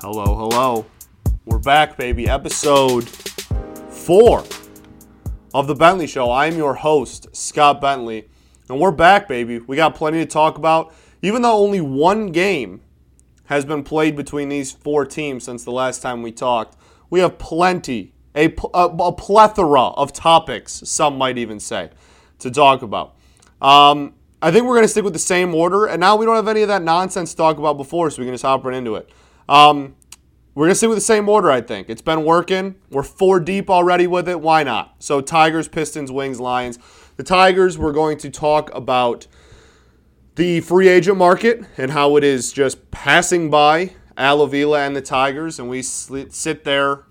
Hello, hello. We're back, baby. Episode four of The Bentley Show. I am your host, Scott Bentley. And we're back, baby. We got plenty to talk about. Even though only one game has been played between these four teams since the last time we talked, we have plenty, a, a, a plethora of topics, some might even say, to talk about. Um, I think we're going to stick with the same order, and now we don't have any of that nonsense to talk about before, so we can just hop right into it. Um, we're going to stick with the same order, I think. It's been working. We're four deep already with it. Why not? So, Tigers, Pistons, Wings, Lions. The Tigers, we're going to talk about the free agent market and how it is just passing by Al Avila and the Tigers, and we sit there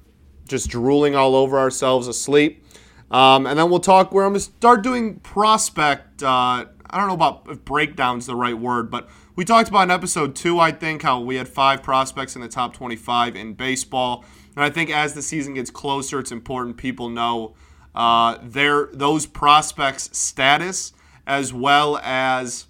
just drooling all over ourselves asleep. Um, and then we'll talk where I'm going to start doing prospect. Uh, I don't know about if breakdown's the right word, but we talked about in episode two, I think, how we had five prospects in the top 25 in baseball. And I think as the season gets closer, it's important people know uh, their those prospects' status as well as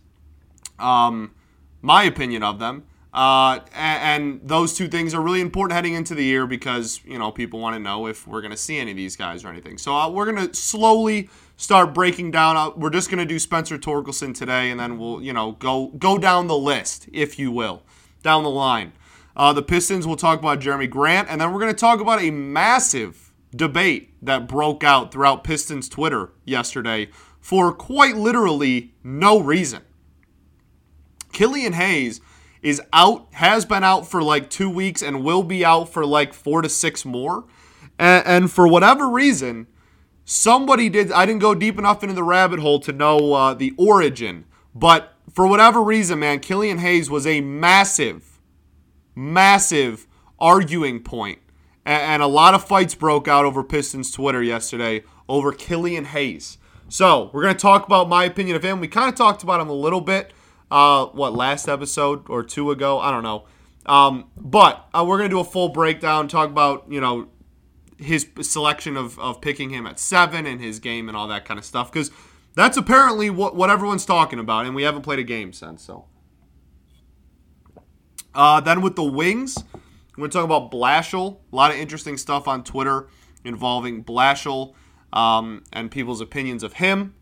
um, my opinion of them. Uh, and, and, those two things are really important heading into the year because you know people want to know if we're going to see any of these guys or anything. So uh, we're going to slowly start breaking down. Uh, we're just going to do Spencer Torkelson today, and then we'll you know go go down the list, if you will, down the line. Uh, the Pistons. We'll talk about Jerami Grant, and then we're going to talk about a massive debate that broke out throughout Pistons Twitter yesterday for quite literally no reason. Killian Hayes is out, has been out for like two weeks, and will be out for like four to six more. And, and for whatever reason, somebody did. I didn't go deep enough into the rabbit hole to know uh, the origin, but for whatever reason, man, Killian Hayes was a massive, massive arguing point. And, a lot of fights broke out over Pistons Twitter yesterday over Killian Hayes. So we're going to talk about my opinion of him. We kind of talked about him a little bit uh, what last episode or two ago. I don't know. Um, but uh, we're gonna do a full breakdown, talk about you know his selection of, of picking him at seven and his game and all that kind of stuff because that's apparently what what everyone's talking about, and we haven't played a game since. So, uh, then with the wings, we're gonna talk about Blashill. A lot of interesting stuff on Twitter involving Blashill um, and people's opinions of him.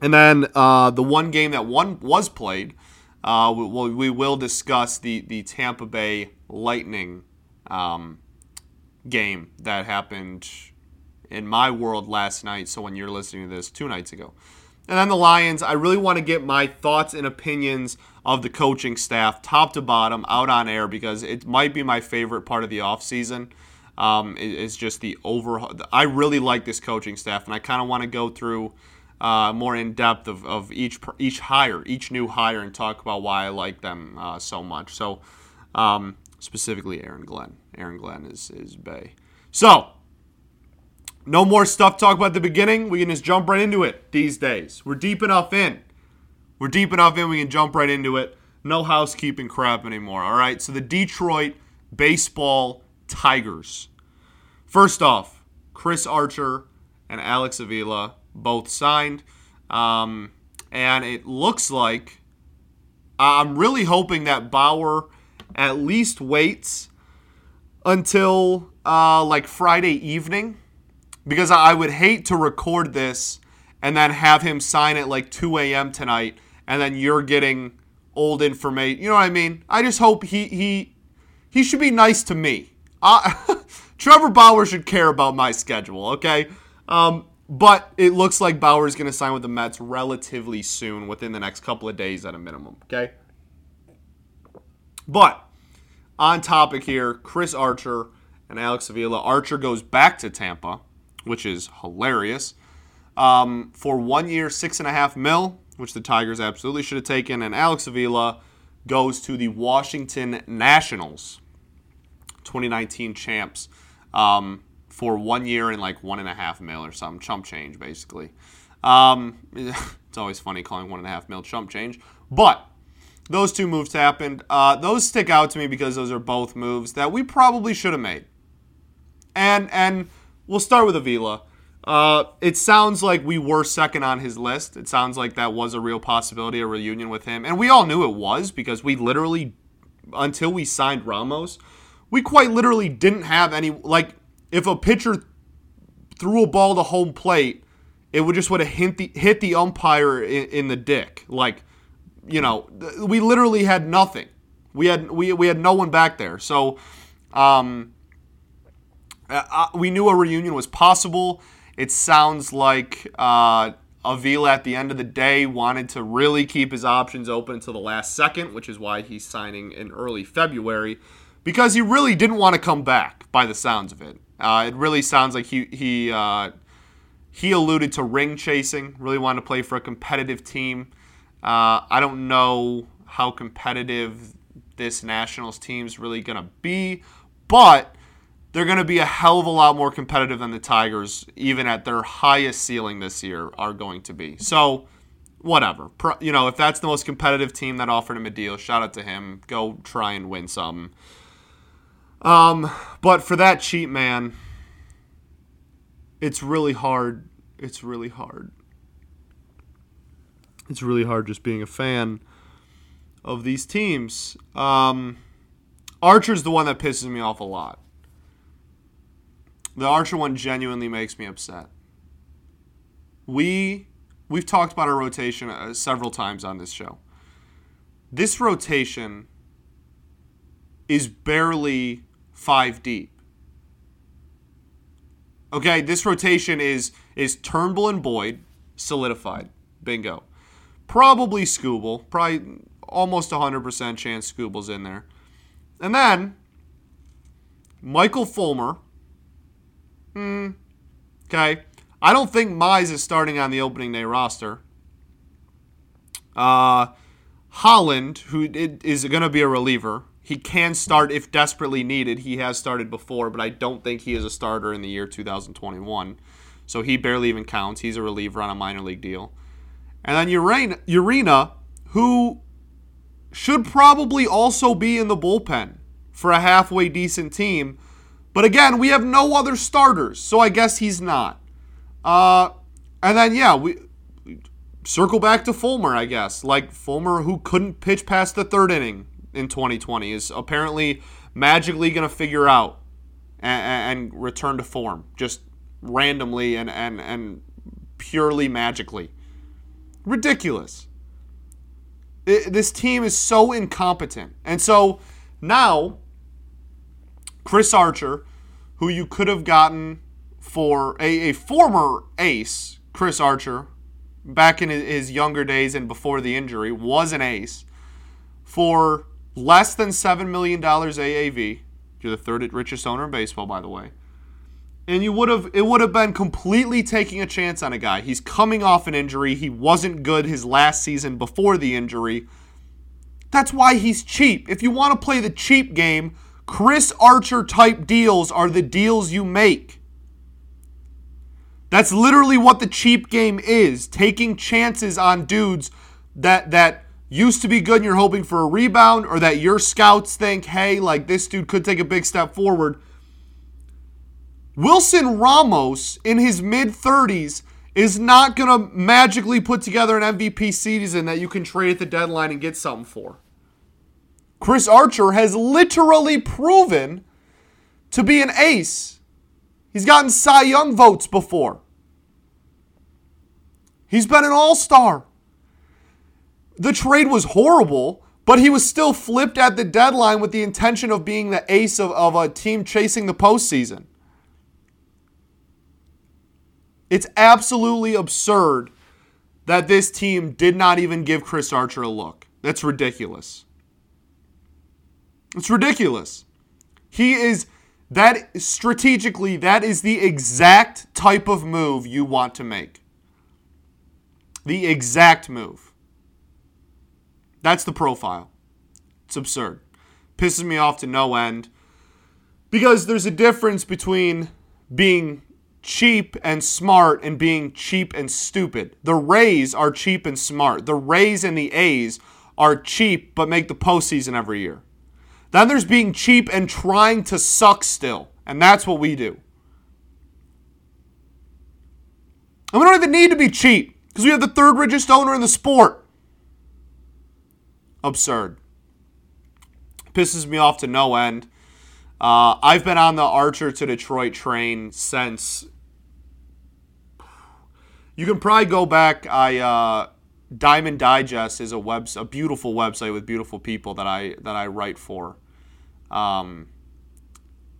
And then uh, the one game that one was played, uh, we, we, will discuss the, the Tampa Bay Lightning um, game that happened in my world last night. So when you're listening to this, two nights ago. And then the Lions, I really want to get my thoughts and opinions of the coaching staff, top to bottom, out on air because it might be my favorite part of the offseason. Um, is just the overhaul. I really like this coaching staff, and I kind of want to go through uh, more in depth of, of each each hire, each new hire, and talk about why I like them uh, so much. So, um, specifically, Aaron Glenn. Aaron Glenn is is Bay. So, no more stuff talk about the beginning. We can just jump right into it these days. We're deep enough in. We're deep enough in. We can jump right into it. No housekeeping crap anymore. All right. So the Detroit baseball Tigers. First off, Chris Archer and Alex Avila both signed. Um, and it looks like I'm really hoping that Bauer at least waits until uh, like Friday evening because I would hate to record this and then have him sign at like 2 a.m. tonight and then you're getting old information. You know what I mean? I just hope he he he should be nice to me. Uh, Trevor Bauer should care about my schedule, okay? Um, but it looks like Bauer is going to sign with the Mets relatively soon, within the next couple of days at a minimum. Okay. But on topic here, Chris Archer and Alex Avila. Archer goes back to Tampa, which is hilarious, um, for one year, six and a half mil, which the Tigers absolutely should have taken. And Alex Avila goes to the Washington Nationals, 2019 champs. Um, for one year and like one and a half mil or some chump change, basically. Um, it's always funny calling one and a half mil chump change, but those two moves happened. Uh, those stick out to me because those are both moves that we probably should have made. And and we'll start with Avila. Uh, it sounds like we were second on his list. It sounds like that was a real possibility, a reunion with him, and we all knew it was because we literally until we signed Ramos, we quite literally didn't have any like if a pitcher threw a ball to home plate, it would just would have hit the hit the umpire in, in the dick. Like, you know, we literally had nothing. We had we we had no one back there. So, um, uh, uh, we knew a reunion was possible. It sounds like uh, Avila at the end of the day wanted to really keep his options open until the last second, which is why he's signing in early February, because he really didn't want to come back. By the sounds of it, uh, it really sounds like he he uh, he alluded to ring chasing. Really wanted to play for a competitive team. Uh, I don't know how competitive this Nationals team's really gonna be, but they're going to be a hell of a lot more competitive than the Tigers, even at their highest ceiling this year, are going to be. So, whatever. Pro, you know, if that's the most competitive team that offered him a deal, shout out to him. Go try and win some. Um, but for that cheap man, it's really hard. It's really hard. It's really hard just being a fan of these teams. Um, Archer's the one that pisses me off a lot. The Archer one genuinely makes me upset. We we've talked about our rotation uh, several times on this show. This rotation is barely 5 deep. Okay, this rotation is is Turnbull and Boyd solidified. Bingo. Probably Skubal. Probably almost 100% chance Skubal's in there. And then Michael Fulmer Hmm. Okay. I don't think Mize is starting on the opening day roster. Uh, Holland, who is going to be a reliever, he can start if desperately needed. He has started before, but I don't think he is a starter in the year 2021. So he barely even counts. He's a reliever on a minor league deal. And then Urena, who should probably also be in the bullpen for a halfway decent team but again, we have no other starters, so I guess he's not. Uh, and then yeah, we circle back to Fulmer, I guess. Like Fulmer, who couldn't pitch past the third inning in 2020, is apparently magically going to figure out and, and, return to form just randomly and, and, and purely magically. Ridiculous. It, this team is so incompetent. And so now Chris Archer, who you could have gotten for a, a former ace, Chris Archer, back in his younger days and before the injury, was an ace for less than $7 million AAV. You're the third richest owner in baseball, by the way. And you would have it would have been completely taking a chance on a guy. He's coming off an injury. He wasn't good his last season before the injury. That's why he's cheap. If you want to play the cheap game, Chris Archer type deals are the deals you make. That's literally what the cheap game is, taking chances on dudes that that used to be good and you're hoping for a rebound or that your scouts think, "Hey, like this dude could take a big step forward." Wilson Ramos in his mid 30s is not going to magically put together an MVP season that you can trade at the deadline and get something for. Chris Archer has literally proven to be an ace. He's gotten Cy Young votes before. He's been an all star. The trade was horrible, but he was still flipped at the deadline with the intention of being the ace of, of a team chasing the postseason. It's absolutely absurd that this team did not even give Chris Archer a look. That's ridiculous. It's ridiculous. He is that strategically, that is the exact type of move you want to make. The exact move. That's the profile. It's absurd. Pisses me off to no end. Because there's a difference between being cheap and smart and being cheap and stupid. The Rays are cheap and smart. The Rays and the A's are cheap but make the postseason every year. Then there's being cheap and trying to suck still. And that's what we do. And we don't even need to be cheap because we have the third richest owner in the sport. Absurd. pisses me off to no end. Uh, I've been on the Archer to Detroit train since. You can probably go back. I uh, Diamond Digest is a web a beautiful website with beautiful people that I that I write for. Um,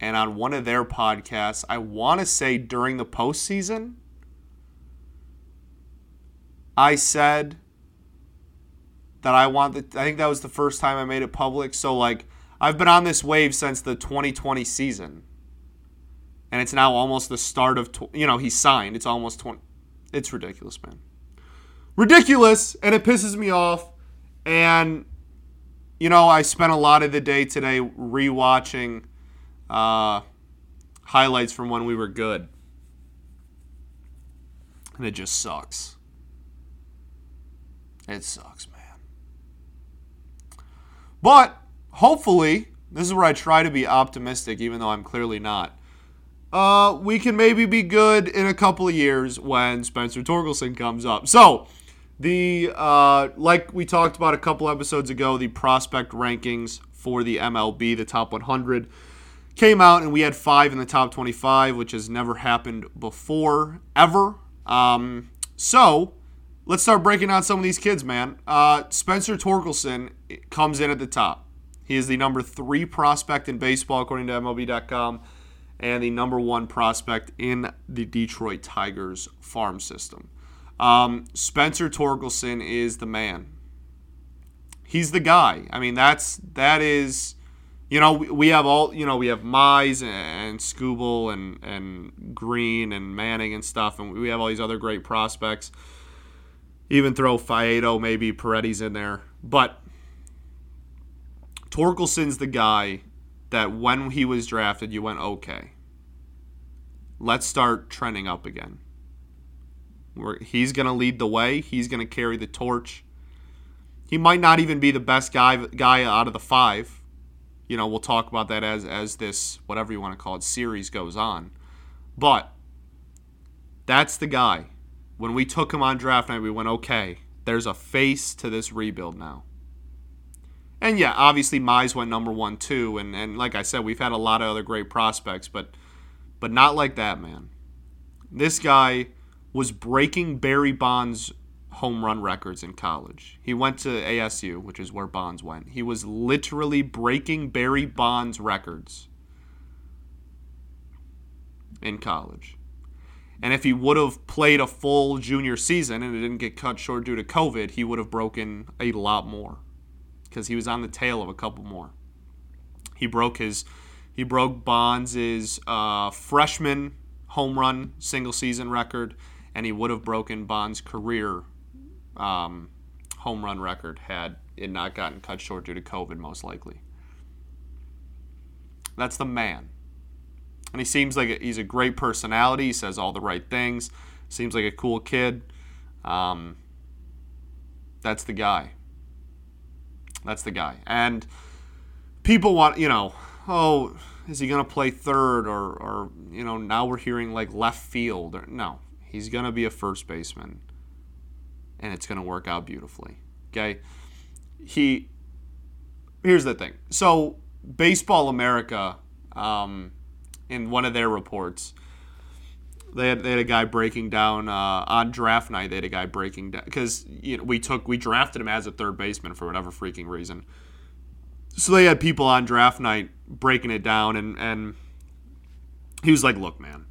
and on one of their podcasts, I want to say during the postseason, I said that I want the, I think that was the first time I made it public. So like I've been on this wave since the 2020 season. And it's now almost the start of tw- you know, he signed. It's almost 20 It's ridiculous, man. Ridiculous and it pisses me off and you know, I spent a lot of the day today rewatching uh, highlights from when we were good. And it just sucks. It sucks, man. But hopefully, this is where I try to be optimistic, even though I'm clearly not. Uh, we can maybe be good in a couple of years when Spencer Torkelson comes up. So, the uh, like we talked about a couple episodes ago, the prospect rankings for the MLB, the top 100, came out, and we had five in the top 25, which has never happened before ever. Um, so let's start breaking down some of these kids, man. Uh, Spencer Torkelson comes in at the top. He is the number three prospect in baseball, according to MLB.com, and the number one prospect in the Detroit Tigers farm system. Um, Spencer Torkelson is the man. He's the guy. I mean, that's that is, you know, we have all, you know, we have Mize and Skubal and and Green and Manning and stuff, and we have all these other great prospects even throw Faedo, maybe Paredes in there. But Torkelson's the guy that when he was drafted, you went, okay, let's start trending up again. he's going to lead the way, he's going to carry the torch. He might not even be the best guy guy out of the five. You know, we'll talk about that as as this whatever you want to call it series goes on. But that's the guy when we took him on draft night, we went, okay, there's a face to this rebuild now. And yeah, obviously Mize went number one too, and, and like I said, we've had a lot of other great prospects, but but not like that, man. This guy was breaking Barry Bonds home run records in college. He went to ASU, which is where Bonds went. He was literally breaking Barry Bonds records in college. And if he would have played a full junior season and it didn't get cut short due to COVID, he would have broken a lot more because he was on the tail of a couple more. He broke his he broke Bonds' uh, freshman home run single season record, and he would have broken Bonds' career um, home run record had it not gotten cut short due to COVID, most likely. That's the man. And he seems like he's a great personality. He says all the right things. Seems like a cool kid. Um, that's the guy. That's the guy. And people want, you know, oh, is he going to play third or, or, you know, now we're hearing like left field. Or, no, he's going to be a first baseman. And it's going to work out beautifully. Okay. He, here's the thing. So, Baseball America, um, in one of their reports. They had, they had a guy breaking down uh, on draft night. They had a guy breaking down because you know, we took we drafted him as a third baseman for whatever freaking reason. So they had people on draft night breaking it down, and and he was like, "Look, man,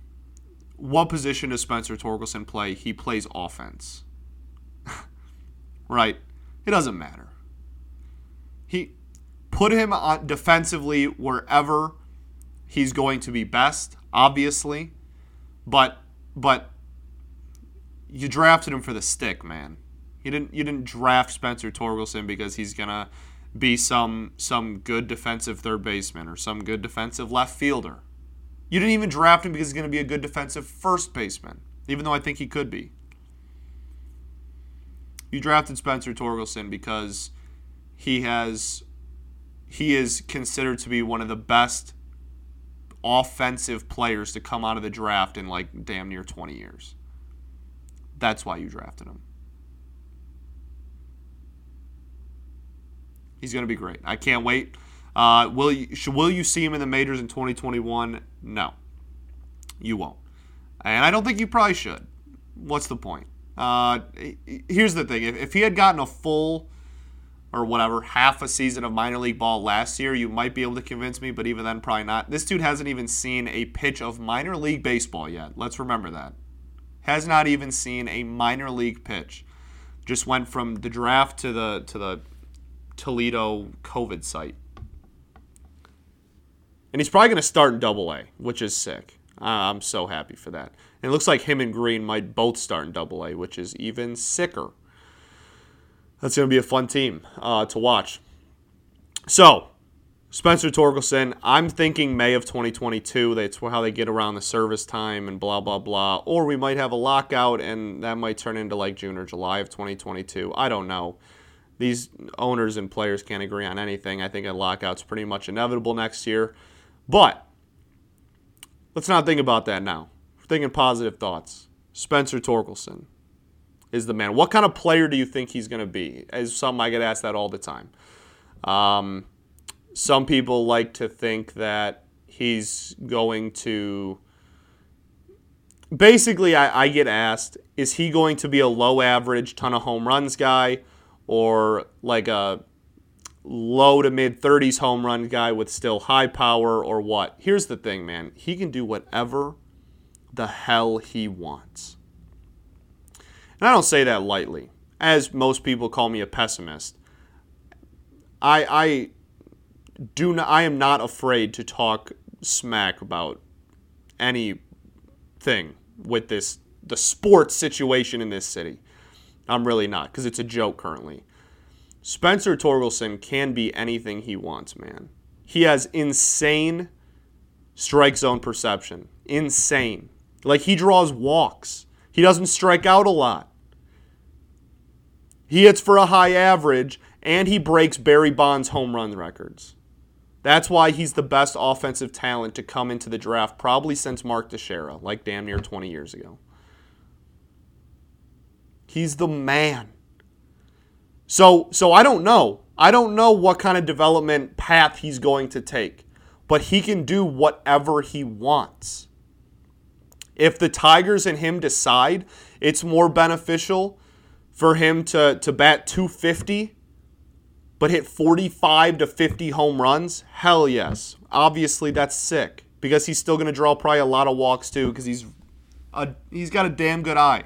what position does Spencer Torkelson play? He plays offense, right? It doesn't matter. He put him on defensively wherever he's going to be best, obviously, but but you drafted him for the stick, man. You didn't you didn't draft Spencer Torkelson because he's gonna be some some good defensive third baseman or some good defensive left fielder. You didn't even draft him because he's gonna be a good defensive first baseman, even though I think he could be. You drafted Spencer Torkelson because he has he is considered to be one of the best offensive players to come out of the draft in like damn near 20 years. That's why you drafted him. He's going to be great. I can't wait. Uh, will you will you see him in the majors in 2021? No, you won't, and I don't think you probably should. What's the point? Uh, here's the thing: if, if he had gotten a full or whatever half a season of minor league ball last year, you might be able to convince me, but even then, probably not. This dude hasn't even seen a pitch of minor league baseball yet. Let's remember that. Has not even seen a minor league pitch. Just went from the draft to the to the Toledo COVID site. And he's probably going to start in Double A, which is sick. I'm so happy for that. And it looks like him and Green might both start in Double A, which is even sicker. That's going to be a fun team uh, to watch. So, Spencer Torkelson, I'm thinking May of 2022. That's how they get around the service time and blah, blah, blah. Or we might have a lockout and that might turn into like June or July of 2022. I don't know. These owners and players can't agree on anything. I think a lockout's pretty much inevitable next year. But let's not think about that now. We're thinking positive thoughts. Spencer Torkelson is the man. What kind of player do you think he's going to be? As some I get asked that all the time. Um, some people like to think that he's going to. Basically, I, I get asked, is he going to be a low average, ton of home runs guy, or like a low to mid 30s home run guy with still high power, or what? Here's the thing, man. He can do whatever the hell he wants. And I don't say that lightly, as most people call me a pessimist. I I do not, I am not afraid to talk smack about anything with this the sports situation in this city. I'm really not because it's a joke currently. Spencer Torkelson can be anything he wants, man. He has insane strike zone perception. Insane. Like he draws walks. He doesn't strike out a lot. He hits for a high average and he breaks Barry Bonds' home run records. That's why he's the best offensive talent to come into the draft probably since Mark Teixeira, like damn near 20 years ago. He's the man. So so I don't know. I don't know what kind of development path he's going to take, but he can do whatever he wants. If the Tigers and him decide it's more beneficial for him to, to bat 250 but hit 45 to 50 home runs, hell yes. Obviously, that's sick because he's still going to draw probably a lot of walks too because he's a, he's got a damn good eye.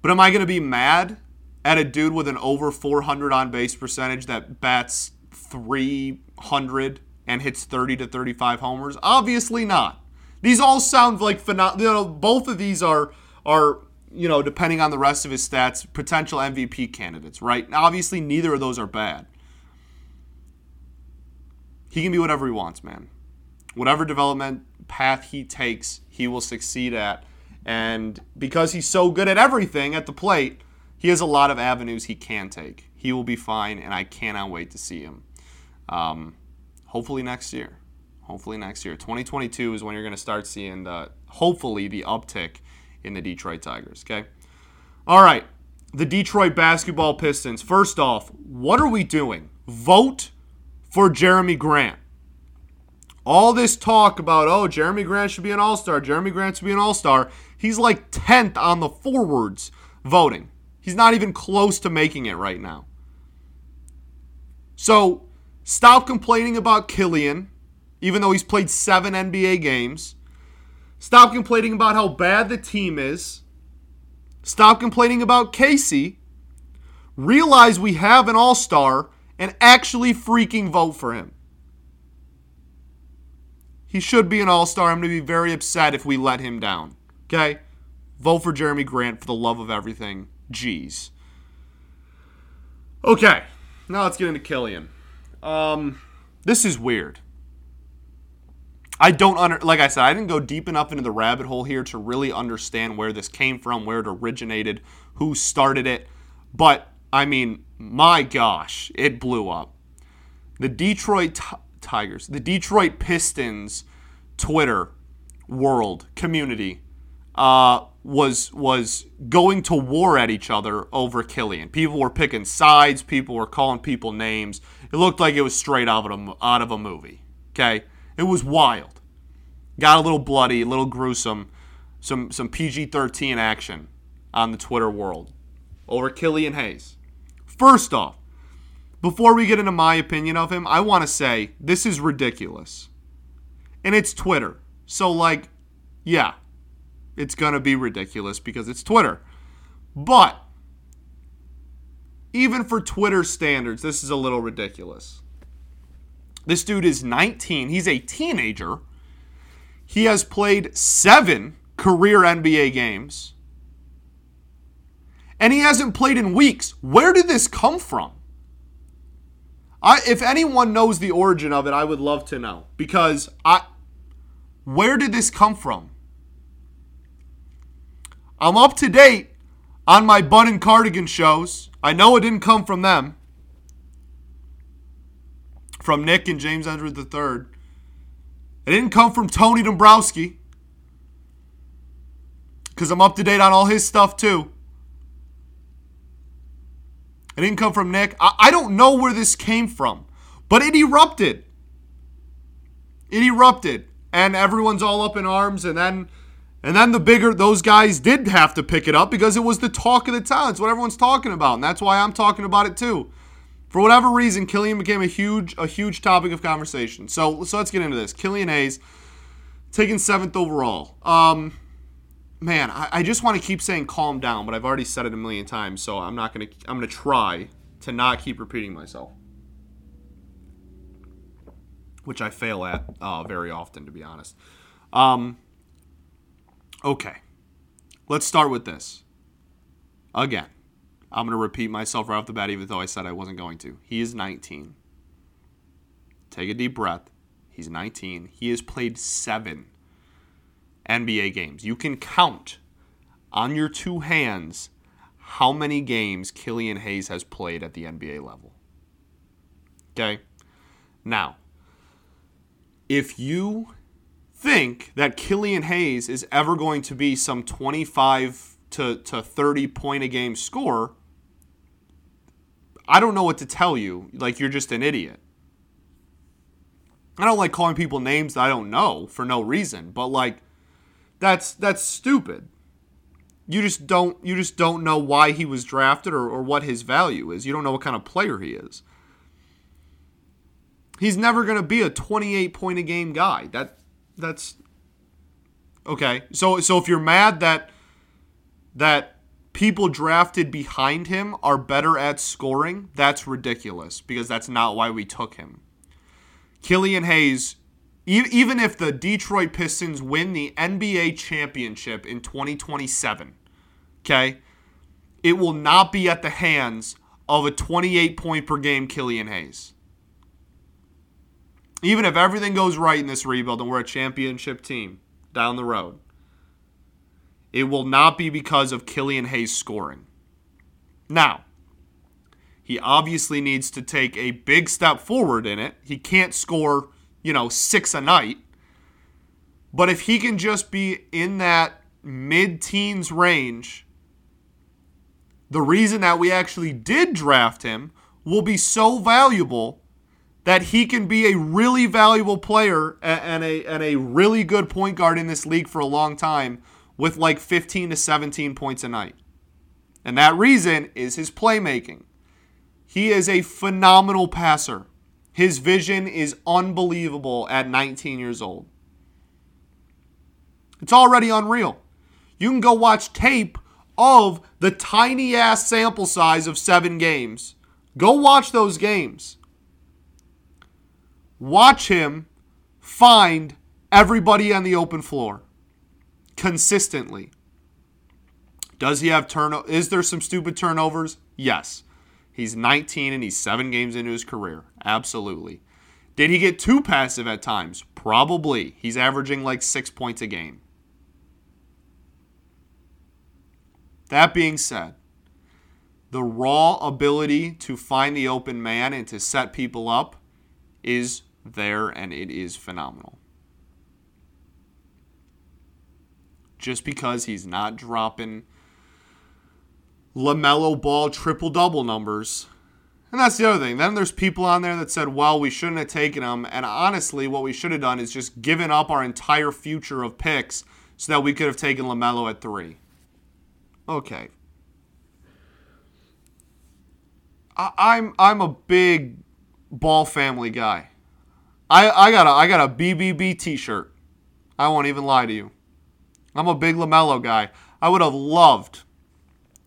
But am I going to be mad at a dude with an over 400 on base percentage that bats 300 and hits 30 to 35 homers? Obviously not. These all sound like phenomenal. You know, both of these are are you know depending on the rest of his stats, potential MVP candidates. Right? Obviously, neither of those are bad. He can be whatever he wants, man. Whatever development path he takes, he will succeed at. And because he's so good at everything at the plate, he has a lot of avenues he can take. He will be fine, and I cannot wait to see him. Um, hopefully next year hopefully next year. 2022 is when you're going to start seeing the hopefully the uptick in the Detroit Tigers, okay? All right. The Detroit Basketball Pistons. First off, what are we doing? Vote for Jerami Grant. All this talk about, oh, Jerami Grant should be an all star, Jerami Grant should be an all star. He's like 10th on the forwards voting. He's not even close to making it right now. So stop complaining about Killian even though he's played seven NBA games. Stop complaining about how bad the team is. Stop complaining about Casey. Realize we have an all star and actually freaking vote for him. He should be an all star. I'm going to be very upset if we let him down. Okay? Vote for Jerami Grant for the love of everything. Jeez. Okay. Now let's get into Killian. Um, this is weird. I don't under like I said, I didn't go deep enough into the rabbit hole here to really understand where this came from, where it originated, who started it. But I mean, my gosh, it blew up. The Detroit t- Tigers, the Detroit Pistons Twitter world community uh, was was going to war at each other over Killian. People were picking sides. People were calling people names. It looked like it was straight out of a, out of a movie. Okay, it was wild. Got a little bloody, a little gruesome. Some some PG-13 action on the Twitter world over Killian Hayes. First off, before we get into my opinion of him, I want to say this is ridiculous. And it's Twitter. So, like, yeah, it's going to be ridiculous because it's Twitter. But even for Twitter standards, this is a little ridiculous. This dude is 19. He's a teenager. He has played seven career NBA games. And he hasn't played in weeks. Where did this come from? I, if anyone knows the origin of it, I would love to know. Because I where did this come from? I'm up to date on my Bun and Cardigan shows. I know it didn't come from them. From Nick and James Edward III. It didn't come from Tony Dombrowski. Because I'm up to date on all his stuff too. It didn't come from Nick. I, I don't know where this came from, but it erupted. It erupted. And everyone's all up in arms. And then and then the bigger those guys did have to pick it up because it was the talk of the town. It's what everyone's talking about, and that's why I'm talking about it too. For whatever reason, Killian became a huge a huge topic of conversation. So so let's get into this. Killian Hayes taken seventh overall. Um, man, I, I just want to keep saying calm down, but I've already said it a million times, so I'm not gonna I'm gonna try to not keep repeating myself, which I fail at uh, very often, to be honest. Um, Okay. Let's start with this. Again, I'm going to repeat myself right off the bat, even though I said I wasn't going to. He is 19. Take a deep breath. He's 19. He has played seven NBA games. You can count on your two hands how many games Killian Hayes has played at the NBA level. Okay? Now, if you think that Killian Hayes is ever going to be some 25 to, to 30 point a game score, I don't know what to tell you. Like, you're just an idiot. I don't like calling people names that I don't know for no reason, but like, that's that's stupid. You just don't you just don't know why he was drafted or, or what his value is. You don't know what kind of player he is. He's never to be a 28 point a game guy. That that's okay. So so if you're mad that that people drafted behind him are better at scoring, that's ridiculous because that's not why we took him. Killian Hayes, e- even if the Detroit Pistons win the NBA championship in 2027, okay, it will not be at the hands of a 28 point per game Killian Hayes even if everything goes right in this rebuild and we're a championship team down the road, it will not be because of Killian Hayes scoring. Now, he obviously needs to take a big step forward in it. He can't score, you know, six a night. But if he can just be in that mid teens range, the reason that we actually did draft him will be so valuable that he can be a really valuable player and a and a really good point guard in this league for a long time with like 15 to 17 points a night. And that reason is his playmaking. He is a phenomenal passer. His vision is unbelievable at 19 years old. It's already unreal. You can go watch tape of the tiny ass sample size of 7 games. Go watch those games watch him find everybody on the open floor consistently. Does he have turn? Is there some stupid turnovers? Yes. He's 19 and he's seven games into his career. Absolutely. Did he get too passive at times? Probably. He's averaging like six points a game. That being said, the raw ability to find the open man and to set people up is there and it is phenomenal. Just because he's not dropping LaMelo ball triple double numbers. And that's the other thing. Then there's people on there that said, well, we shouldn't have taken him. And honestly, what we should have done is just given up our entire future of picks so that we could have taken LaMelo at three. Okay. I'm I'm a big ball family guy. I, I got a I got a BBB T-shirt. I won't even lie to you. I'm a big Lamelo guy. I would have loved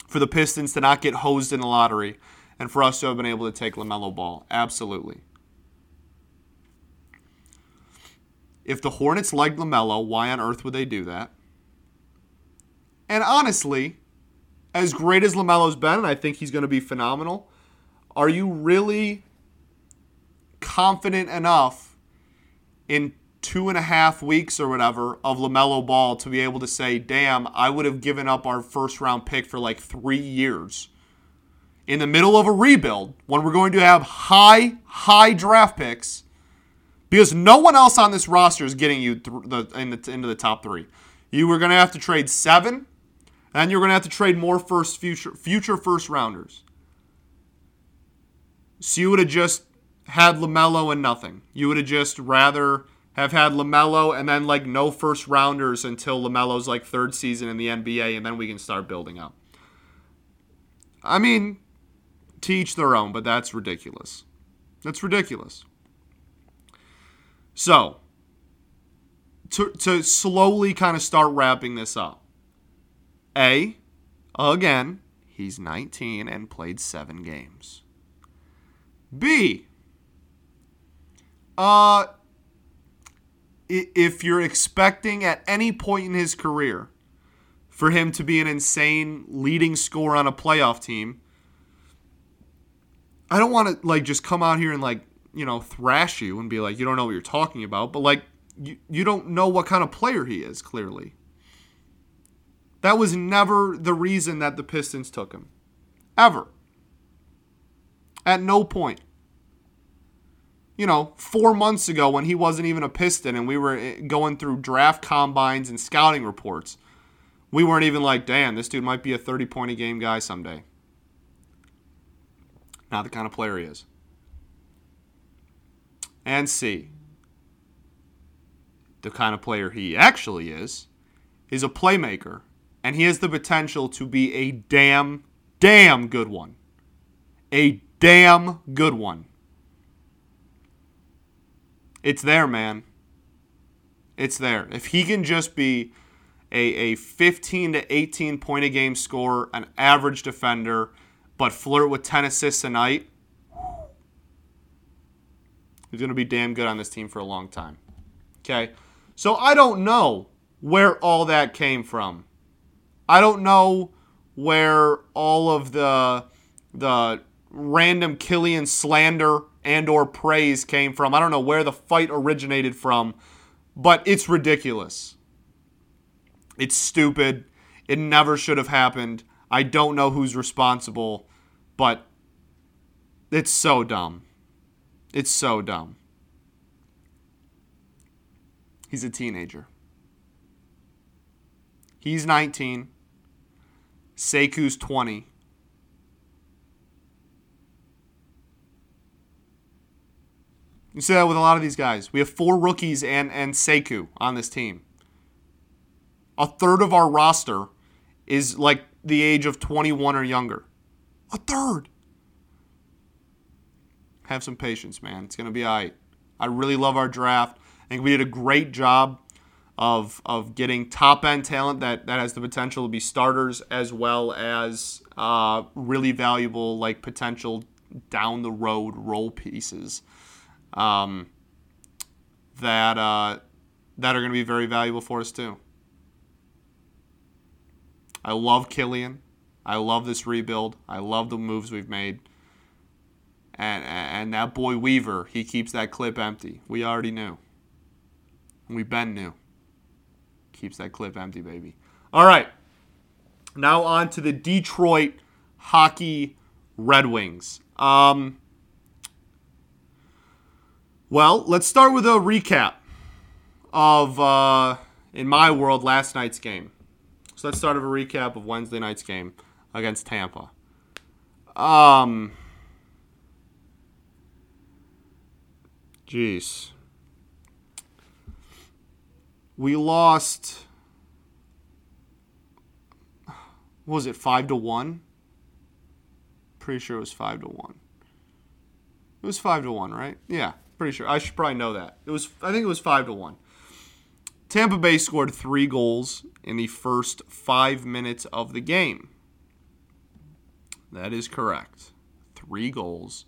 for the Pistons to not get hosed in the lottery, and for us to have been able to take Lamelo Ball. Absolutely. If the Hornets liked Lamelo, why on earth would they do that? And honestly, as great as LaMelo's been, and I think he's going to be phenomenal, are you really confident enough in two and a half weeks or whatever of LaMelo Ball to be able to say, damn, I would have given up our first round pick for like three years in the middle of a rebuild when we're going to have high, high draft picks because no one else on this roster is getting you th- the, in the, into the top three. You were going to have to trade seven, and you're going to have to trade more first future future first rounders. So you would have just had LaMelo and nothing. You would have just rather have had LaMelo and then like no first rounders until LaMelo's like third season in the NBA, and then we can start building up. I mean, teach their own, but that's ridiculous. That's ridiculous. So, to, to slowly kind of start wrapping this up. A, again, he's 19 and played seven games. B, uh, if you're expecting at any point in his career for him to be an insane leading scorer on a playoff team, I don't want to like just come out here and like you know thrash you and be like you don't know what you're talking about, but like you you don't know what kind of player he is clearly. That was never the reason that the Pistons took him, ever. At no point you know, four months ago when he wasn't even a Piston and we were eh, going through draft combines and scouting reports, we weren't even like, damn, this dude might be a 30 point a game guy someday. Not the kind of player he is. And C, the kind of player he actually is, is a playmaker. And he has the potential to be a damn, damn good one. A damn good one. It's there, man. It's there. If he can just be a, a 15 to 18 point a game scorer, an average defender, but flirt with 10 assists a night, he's going to be damn good on this team for a long time. Okay? So I don't know where all that came from. I don't know where all of the the random Killian slander and or praise came from. I don't know where the fight originated from, but it's ridiculous. It's stupid. It never should have happened. I don't know who's responsible, but it's so dumb. It's so dumb. He's a teenager. He's 19. Sekou's 20. You see that with a lot of these guys. We have four rookies and and Sekou on this team. A third of our roster is like the age of 21 or younger. A third. Have some patience, man. It's gonna be alright. I really love our draft. I think we did a great job of of getting top end talent that that has the potential to be starters as well as uh, really valuable like potential down the road role pieces um, that uh, that are going to be very valuable for us too. I love Killian. I love this rebuild. I love the moves we've made. And and that boy Weaver, he keeps that clip empty. We already knew. We've been new. Keeps that clip empty, baby. All right. Now on to the Detroit Hockey Red Wings. Um, well, let's start with a recap of, uh, in my world, last night's game. So let's start with a recap of Wednesday night's game against Tampa. Um, jeez, we lost. Was it five to one? Pretty sure it was five to one. It was five to one, right? Yeah, pretty sure. I should probably know that. It was. I think it was five to one. Tampa Bay scored three goals in the first five minutes of the game. That is correct. Three goals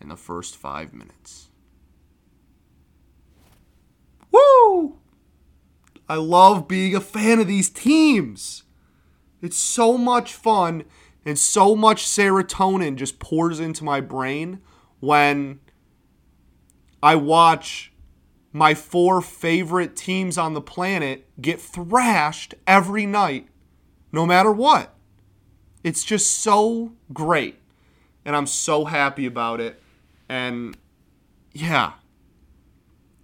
in the first five minutes. Woo! I love being a fan of these teams. It's so much fun and so much serotonin just pours into my brain when I watch my four favorite teams on the planet get thrashed every night, no matter what. It's just so great. And I'm so happy about it. And yeah.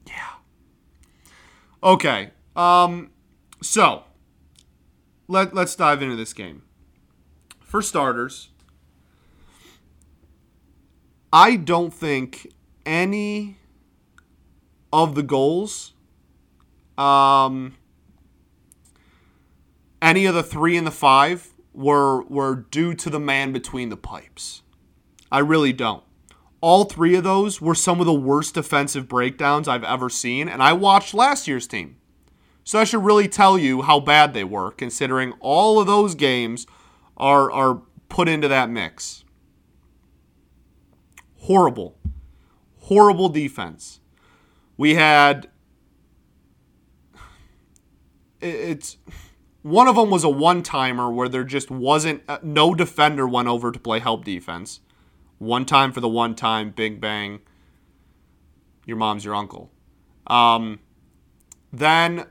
Yeah. Okay. Um so let let's dive into this game. For starters, I don't think any of the goals, um, any of the three and the five were were due to the man between the pipes. I really don't. All three of those were some of the worst defensive breakdowns I've ever seen, and I watched last year's team. So I should really tell you how bad they were, considering all of those games are are put into that mix. Horrible. Horrible defense we had it's one of them was a one timer where there just wasn't uh, no defender went over to play help defense. One time for the one time, big bang. Your mom's your uncle. Um, then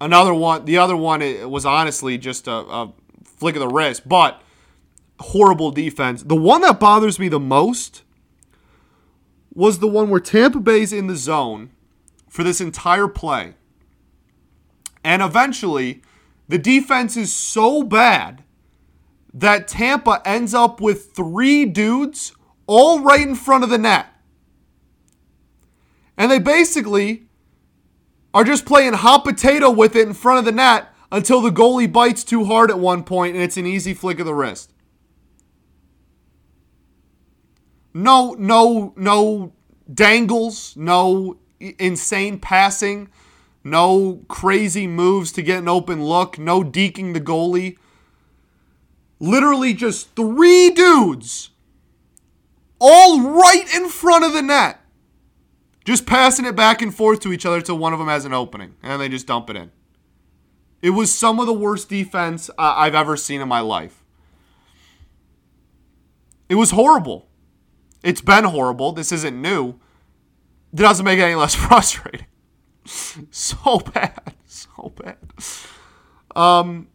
another one. The other one was honestly just a, a flick of the wrist, but horrible defense. The one that bothers me the most was the one where Tampa Bay's in the zone for this entire play. And eventually, the defense is so bad that Tampa ends up with three dudes all right in front of the net. And they basically are just playing hot potato with it in front of the net until the goalie bites too hard at one point and it's an easy flick of the wrist. No, no, no dangles, no insane passing, no crazy moves to get an open look, no deking the goalie. Literally just three dudes all right in front of the net. Just passing it back and forth to each other till one of them has an opening, and they just dump it in. It was some of the worst defense I've ever seen in my life. It was horrible. It's been horrible. This isn't new. It doesn't make it any less frustrating. so bad. So bad. Um,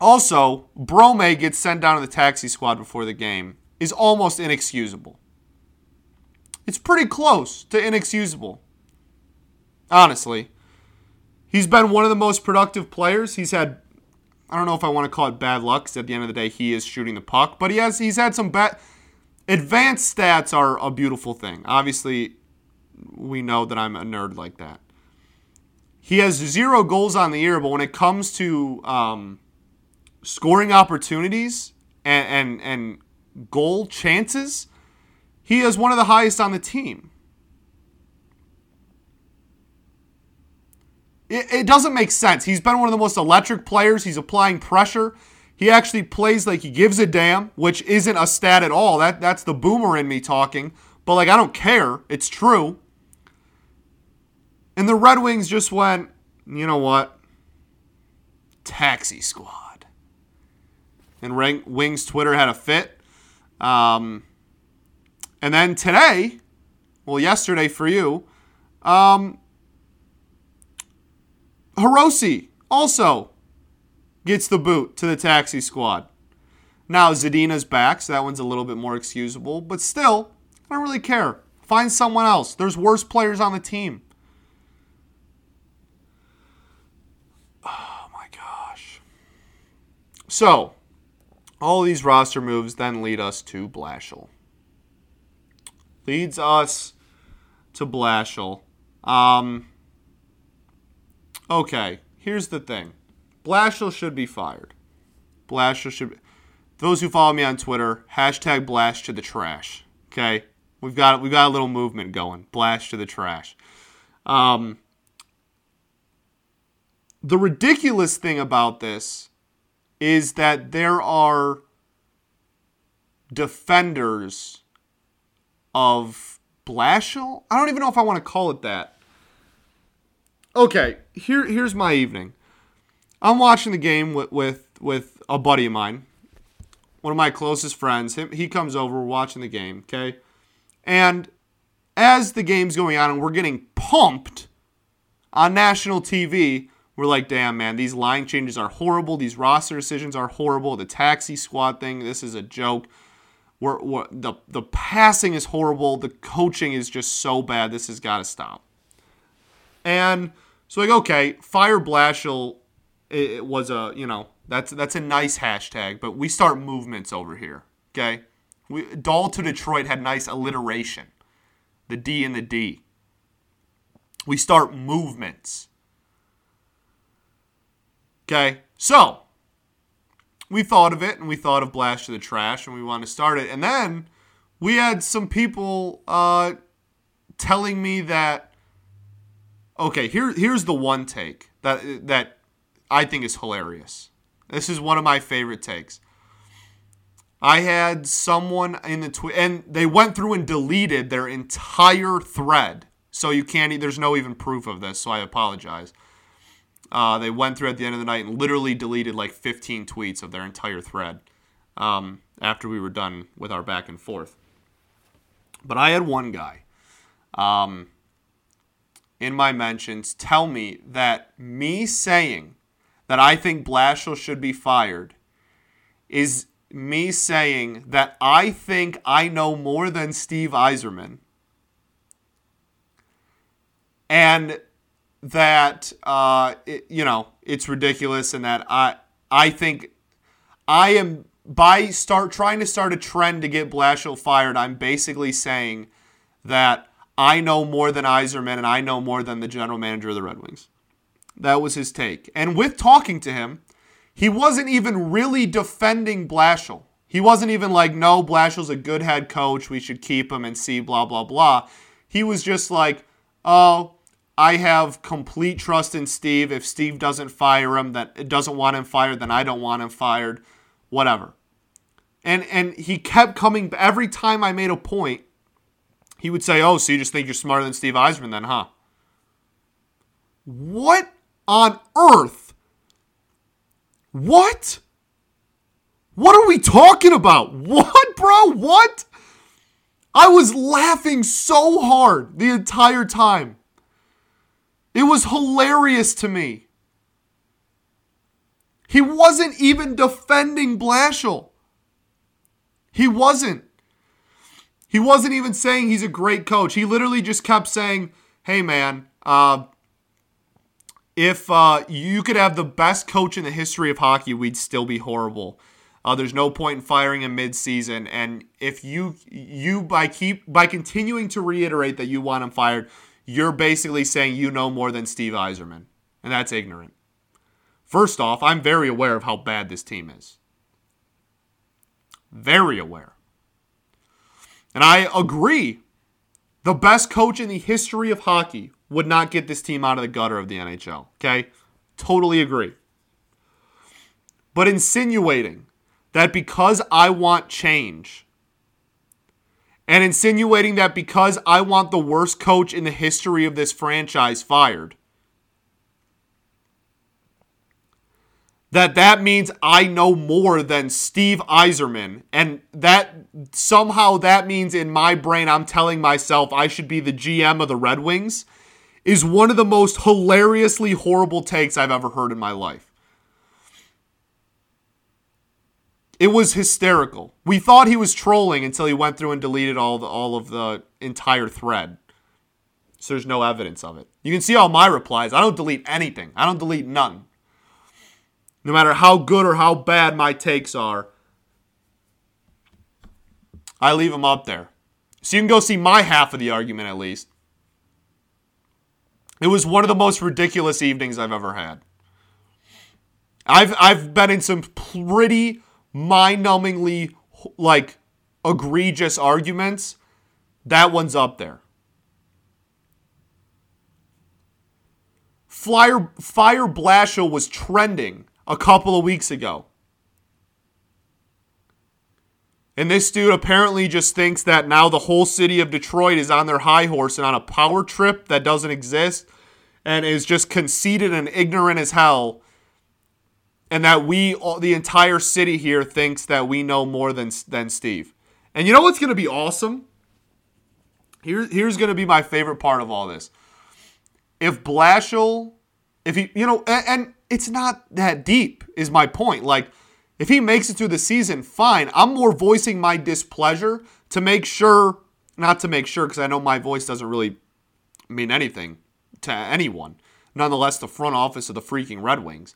also, Brome gets sent down to the taxi squad before the game is almost inexcusable. It's pretty close to inexcusable. Honestly. He's been one of the most productive players. He's had I don't know if I want to call it bad luck, because at the end of the day, he is shooting the puck. But he has he's had some bad. Advanced stats are a beautiful thing. Obviously, we know that I'm a nerd like that. He has zero goals on the year, but when it comes to um, scoring opportunities and, and and goal chances, he is one of the highest on the team. It, it doesn't make sense. He's been one of the most electric players. He's applying pressure. He actually plays like he gives a damn, which isn't a stat at all. That that's the boomer in me talking. But like I don't care. It's true. And the Red Wings just went, you know what? Taxi squad. And Wings Twitter had a fit. Um, and then today, well, yesterday for you, um, Hirose also gets the boot to the taxi squad. Now, Zadina's back, so that one's a little bit more excusable, but still, I don't really care. Find someone else. There's worse players on the team. Oh my gosh. So, all these roster moves then lead us to Blashill. Leads us to Blashill. Um, okay, here's the thing. Blashill should be fired. Blashill should. Be, those who follow me on Twitter, hashtag Blash to the trash. Okay, we've got we've got a little movement going. Blash to the trash. Um, the ridiculous thing about this is that there are defenders of Blashill. I don't even know if I want to call it that. Okay, here here's my evening. I'm watching the game with with, with a buddy of mine, one of my closest friends. Him, he comes over, we're watching the game, okay? And as the game's going on and we're getting pumped on national TV, we're like, damn, man, these line changes are horrible. These roster decisions are horrible. The taxi squad thing, this is a joke. We're, we're, the, the passing is horrible. The coaching is just so bad. This has got to stop. And so, like, okay, fire Blashill it, it was a, you know, that's that's a nice hashtag, but we start movements over here, okay? We, Dahl to Detroit had nice alliteration, the D and the D. We start movements. Okay, so we thought of it and we thought of Blash to the Trash and we wanted to start it. And then we had some people uh, telling me that, okay, here, here's the one take that, that I think is hilarious. This is one of my favorite takes. I had someone in the tweet, and they went through and deleted their entire thread. So you can't, there's no even proof of this, so I apologize. Uh, they went through at the end of the night and literally deleted like 15 tweets of their entire thread um, after we were done with our back and forth. But I had one guy um, in my mentions tell me that me saying that I think Blashill should be fired is me saying that I think I know more than Steve Yzerman. And that uh, it, you know it's ridiculous and that I I think I am by start trying to start a trend to get Blashill fired. I'm basically saying that I know more than Yzerman and I know more than the general manager of the Red Wings. That was his take. And with talking to him, he wasn't even really defending Blashill. He wasn't even like, no, Blashill's a good head coach. We should keep him and see, blah, blah, blah. He was just like, oh, I have complete trust in Steve. If Steve doesn't fire him, that doesn't want him fired, then I don't want him fired. Whatever. And and he kept coming every time I made a point. He would say, "Oh, so you just think you're smarter than Steve Yzerman, then, huh?" What on earth? What? What are we talking about? What, bro? What? I was laughing so hard the entire time. It was hilarious to me. He wasn't even defending Blashill. He wasn't. He wasn't even saying he's a great coach. He literally just kept saying, hey, man, uh, if uh, you could have the best coach in the history of hockey, we'd still be horrible. Uh, there's no point in firing him mid-season, and if you you by keep by continuing to reiterate that you want him fired, you're basically saying you know more than Steve Yzerman, and that's ignorant. First off, I'm very aware of how bad this team is. Very aware. And I agree. The best coach in the history of hockey would not get this team out of the gutter of the NHL. Okay? Totally agree. But insinuating that because I want change, and insinuating that because I want the worst coach in the history of this franchise fired, that that means I know more than Steve Yzerman and that somehow that means in my brain I'm telling myself I should be the GM of the Red Wings is one of the most hilariously horrible takes I've ever heard in my life. It was hysterical. We thought he was trolling until he went through and deleted all the, all of the entire thread. So there's no evidence of it. You can see all my replies. I don't delete anything. I don't delete none. No matter how good or how bad my takes are, I leave them up there. So you can go see my half of the argument at least. It was one of the most ridiculous evenings I've ever had. I've I've been in some pretty mind-numbingly like egregious arguments. That one's up there. Flyer Fire Blashill was trending a couple of weeks ago. And this dude apparently just thinks that now the whole city of Detroit is on their high horse and on a power trip that doesn't exist and is just conceited and ignorant as hell. And that we, the entire city here, thinks that we know more than, than Steve. And you know what's going to be awesome? Here, here's going to be my favorite part of all this. If Blashill, if he, you know, and, and it's not that deep, is my point. Like, if he makes it through the season, fine. I'm more voicing my displeasure to make sure, not to make sure, because I know my voice doesn't really mean anything to anyone. Nonetheless, the front office of the freaking Red Wings.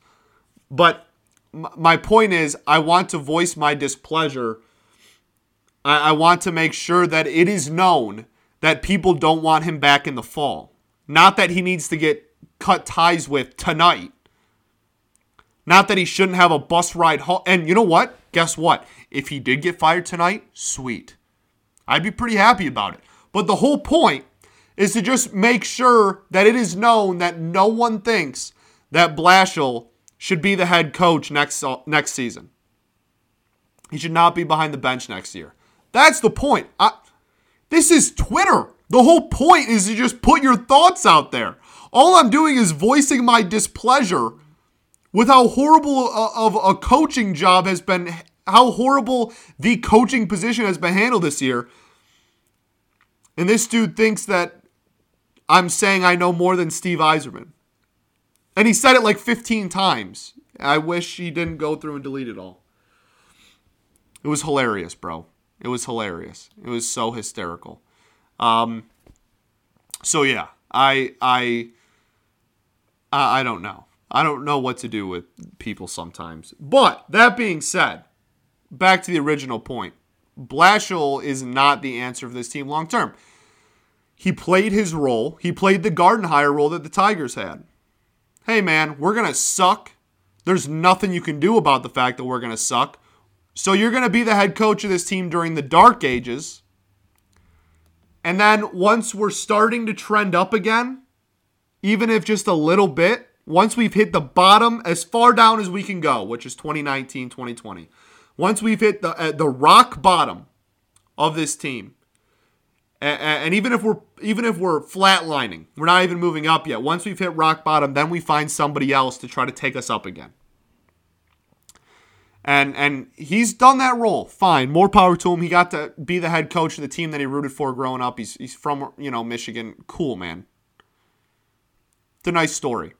But my point is, I want to voice my displeasure. I, I want to make sure that it is known that people don't want him back in the fall. Not that he needs to get cut ties with tonight not that he shouldn't have a bus ride home. And you know what? Guess what? If he did get fired tonight, sweet. I'd be pretty happy about it. But the whole point is to just make sure that it is known that no one thinks that Blashill should be the head coach next uh, next season. He should not be behind the bench next year. That's the point. I, this is Twitter. The whole point is to just put your thoughts out there. All I'm doing is voicing my displeasure with how horrible of a coaching job has been, how horrible the coaching position has been handled this year. And this dude thinks that I'm saying I know more than Steve Yzerman. And he said it like 15 times. I wish he didn't go through and delete it all. It was hilarious, bro. It was hilarious. It was so hysterical. Um, so yeah, I I I don't know. I don't know what to do with people sometimes. But that being said, back to the original point. Blashill is not the answer for this team long term. He played his role. He played the Gardenhire role that the Tigers had. Hey man, we're to suck. There's nothing you can do about the fact that we're to suck. So you're to be the head coach of this team during the dark ages. And then once we're starting to trend up again, even if just a little bit, once we've hit the bottom as far down as we can go, which is 2019, 2020, once we've hit the uh, the rock bottom of this team, and, and even if we're even if we're flatlining, we're not even moving up yet. Once we've hit rock bottom, then we find somebody else to try to take us up again. And and he's done that role. Fine, more power to him. He got to be the head coach of the team that he rooted for growing up. He's he's from you know Michigan. Cool man. It's a nice story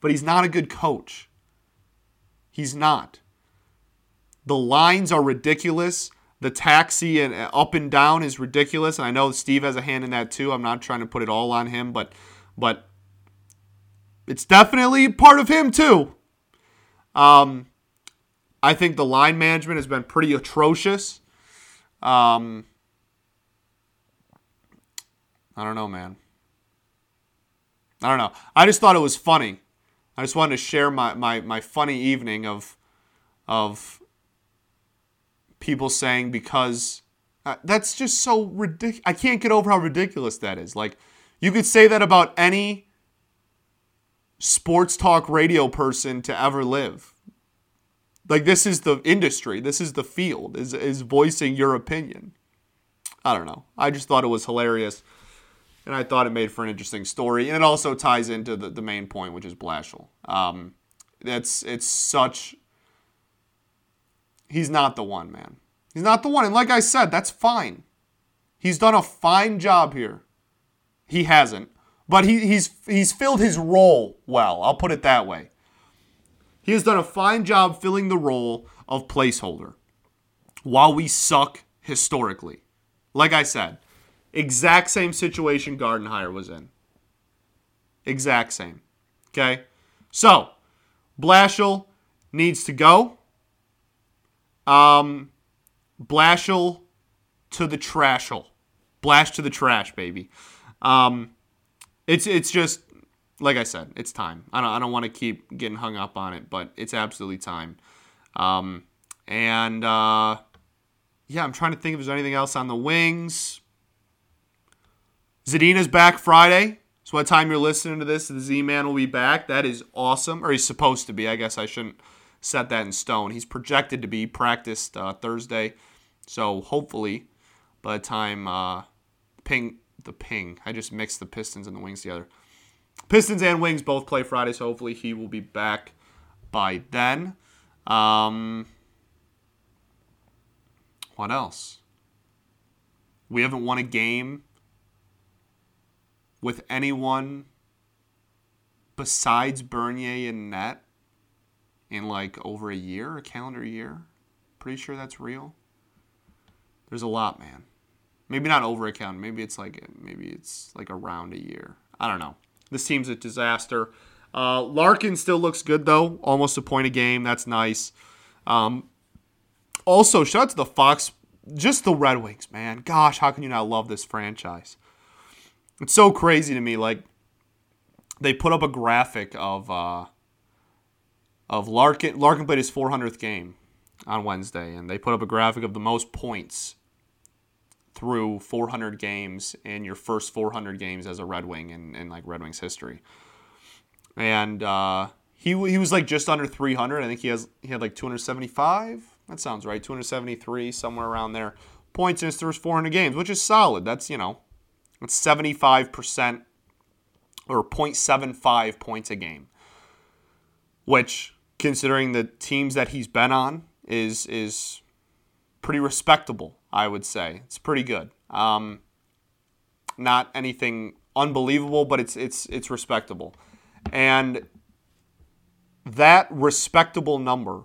but he's not a good coach. He's not. The lines are ridiculous. The taxi and uh, up and down is ridiculous. And I know Steve has a hand in that too. I'm not trying to put it all on him, but but it's definitely part of him too. Um, I think the line management has been pretty atrocious. Um, I don't know, man. I don't know. I just thought it was funny I just wanted to share my, my, my funny evening of of people saying because uh, that's just so ridiculous. I can't get over how ridiculous that is. Like you could say that about any sports talk radio person to ever live. Like this is the industry, this is the field is is voicing your opinion. I don't know. I just thought it was hilarious and I thought it made for an interesting story. And it also ties into the, the main point, which is Blashill. Um, it's it's such. He's not the one, man. He's not the one, and like I said, that's fine. He's done a fine job here. He hasn't, but he, he's he's filled his role well. I'll put it that way. He has done a fine job filling the role of placeholder while we suck historically. Like I said, Exact same situation Gardenhire was in. Exact same. Okay? So, Blashill needs to go. Um, Blashill to the trashel. Blash to the trash, baby. Um, it's it's just like I said, it's time. I don't I don't want to keep getting hung up on it, but it's absolutely time. Um, and uh, yeah, I'm trying to think if there's anything else on the wings. Zadina's back Friday. So what time you're listening to this, the Z-Man will be back. That is awesome, or he's supposed to be. I guess I shouldn't set that in stone. He's projected to be practiced uh, Thursday, so hopefully by the time uh, ping the ping, I just mixed the Pistons and the Wings together. Pistons and Wings both play Friday, so hopefully he will be back by then. Um, what else? We haven't won a game with anyone besides Bernier and net in like over a year, a calendar year. Pretty sure that's real. There's a lot, man. Maybe not over a calendar. Maybe it's like maybe it's like around a year. I don't know. This team's a disaster. Uh, Larkin still looks good though, almost a point a game. That's nice. Um, also, shout out to the Fox, just the Red Wings, man. Gosh, how can you not love this franchise? It's so crazy to me. Like they put up a graphic of uh, of Larkin. Larkin played his 400th game on Wednesday, and they put up a graphic of the most points through 400 games in your first 400 games as a Red Wing in, in like Red Wings history. And uh, he he was like just under 300. I think he has he had like 275. That sounds right. 273 somewhere around there points in his first 400 games, which is solid. That's you know it's 75% or 0.75 points a game, which, considering the teams that he's been on, is is pretty respectable. I would say it's pretty good. Um, not anything unbelievable, but it's it's it's respectable, and that respectable number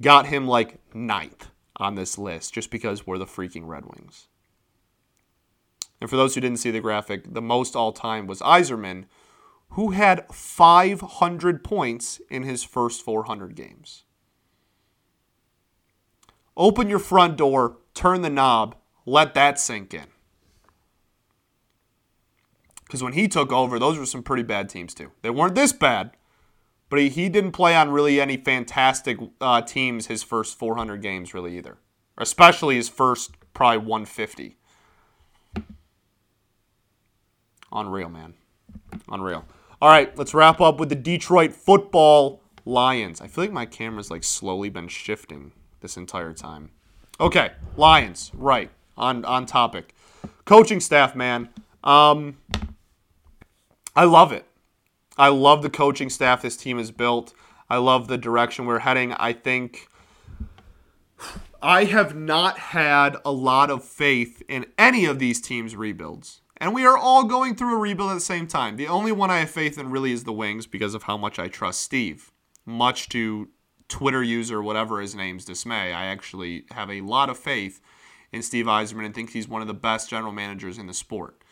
got him like ninth on this list just because we're the freaking Red Wings. And for those who didn't see the graphic, the most all time was Yzerman, who had 500 points in his first 400 games. Open your front door, turn the knob, let that sink in. Because when he took over, those were some pretty bad teams, too. They weren't this bad, but he, he didn't play on really any fantastic uh, teams his first 400 games, really, either. Especially his first, probably 150. Unreal, man. Unreal. All right, let's wrap up with the Detroit football Lions. I feel like my camera's like slowly been shifting this entire time. Okay, Lions, right. On on topic. Coaching staff, man. Um I love it. I love the coaching staff this team has built. I love the direction we're heading. I think I have not had a lot of faith in any of these teams' rebuilds. And we are all going through a rebuild at the same time. The only one I have faith in really is the Wings because of how much I trust Steve. Much to Twitter user, whatever his name's dismay, I actually have a lot of faith in Steve Yzerman and think he's one of the best general managers in the sport.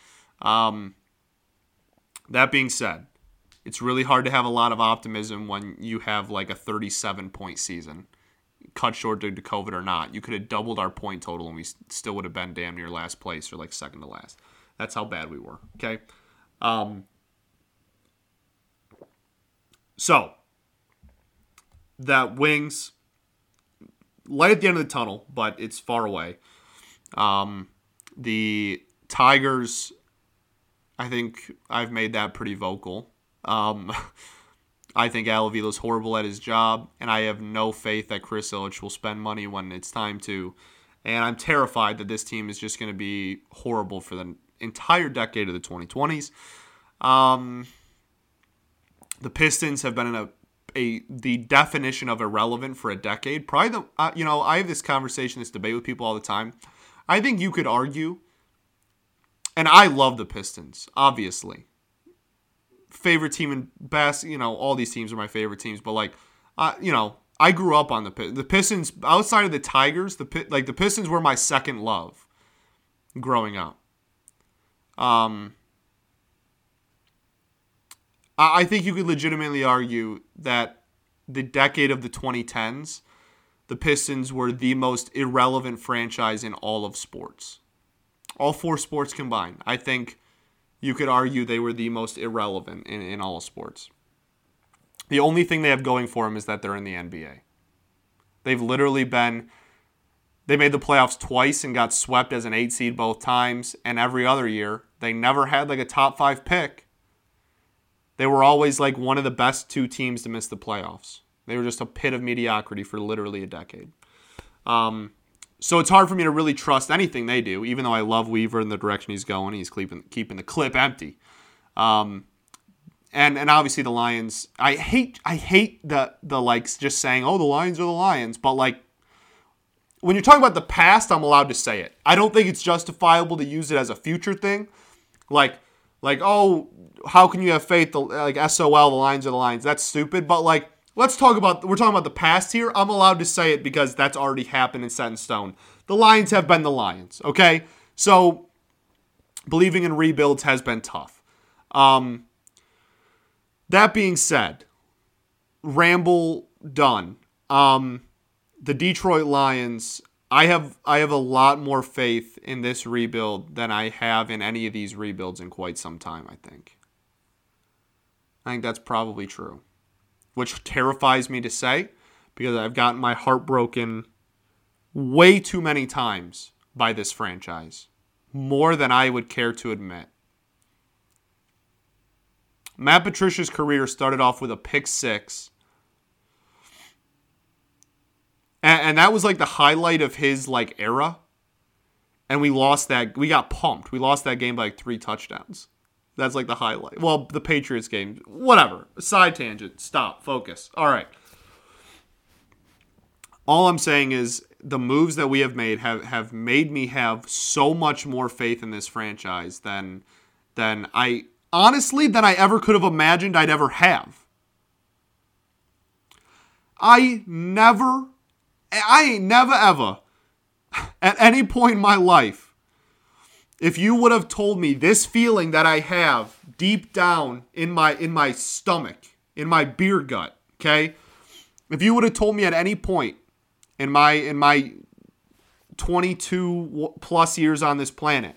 Um, that being said, it's really hard to have a lot of optimism when you have like a 37 point season, cut short due to COVID or not. You could have doubled our point total and we still would have been damn near last place or like second to last. That's how bad we were. Okay. Um, so that wings light at the end of the tunnel, but it's far away. Um, the Tigers, I think I've made that pretty vocal. Um, I think Al Avila's horrible at his job, and I have no faith that Chris Ilitch will spend money when it's time to. And I'm terrified that this team is just going to be horrible for the entire decade of the 2020s. Um, the Pistons have been in a, a the definition of irrelevant for a decade. Probably the uh, you know I have this conversation, this debate with people all the time. I think you could argue, and I love the Pistons, obviously. Favorite team in best, you know, all these teams are my favorite teams, but like, uh, you know, I grew up on the the Pistons. Outside of the Tigers, the like the Pistons were my second love growing up. Um, I think you could legitimately argue that the decade of the 2010s, the Pistons were the most irrelevant franchise in all of sports. All four sports combined. I think you could argue they were the most irrelevant in, in all sports. The only thing they have going for them is that they're in the NBA. They've literally been they made the playoffs twice and got swept as an 8 seed both times and every other year they never had like a top 5 pick. They were always like one of the best two teams to miss the playoffs. They were just a pit of mediocrity for literally a decade. Um, so it's hard for me to really trust anything they do, even though I love Weaver and the direction he's going. He's keeping keeping the clip empty. Um, and and obviously the Lions. I hate I hate the the like just saying oh the Lions are the Lions, but like when you're talking about the past, I'm allowed to say it. I don't think it's justifiable to use it as a future thing, like like oh how can you have faith the, like SOL the Lions are the Lions? That's stupid. But like let's talk about we're talking about the past here. I'm allowed to say it because that's already happened and set in stone. The Lions have been the Lions. Okay, so believing in rebuilds has been tough. Um, that being said, ramble done. Um, the Detroit Lions, I have I have a lot more faith in this rebuild than I have in any of these rebuilds in quite some time, I think. I think that's probably true. Which terrifies me to say because I've gotten my heart broken way too many times by this franchise. More than I would care to admit. Matt Patricia's career started off with a pick six. And, and that was like the highlight of his like era. And we lost that. We got pumped. We lost that game by like three touchdowns. That's like the highlight. Well, the Patriots game. Whatever. Side tangent. Stop. Focus. All right. All I'm saying is the moves that we have made have, have made me have so much more faith in this franchise than than I honestly, than I ever could have imagined I'd ever have. I never, I ain't never ever, at any point in my life, if you would have told me this feeling that I have deep down in my in my stomach, in my beer gut, okay? If you would have told me at any point in my in my 22 plus years on this planet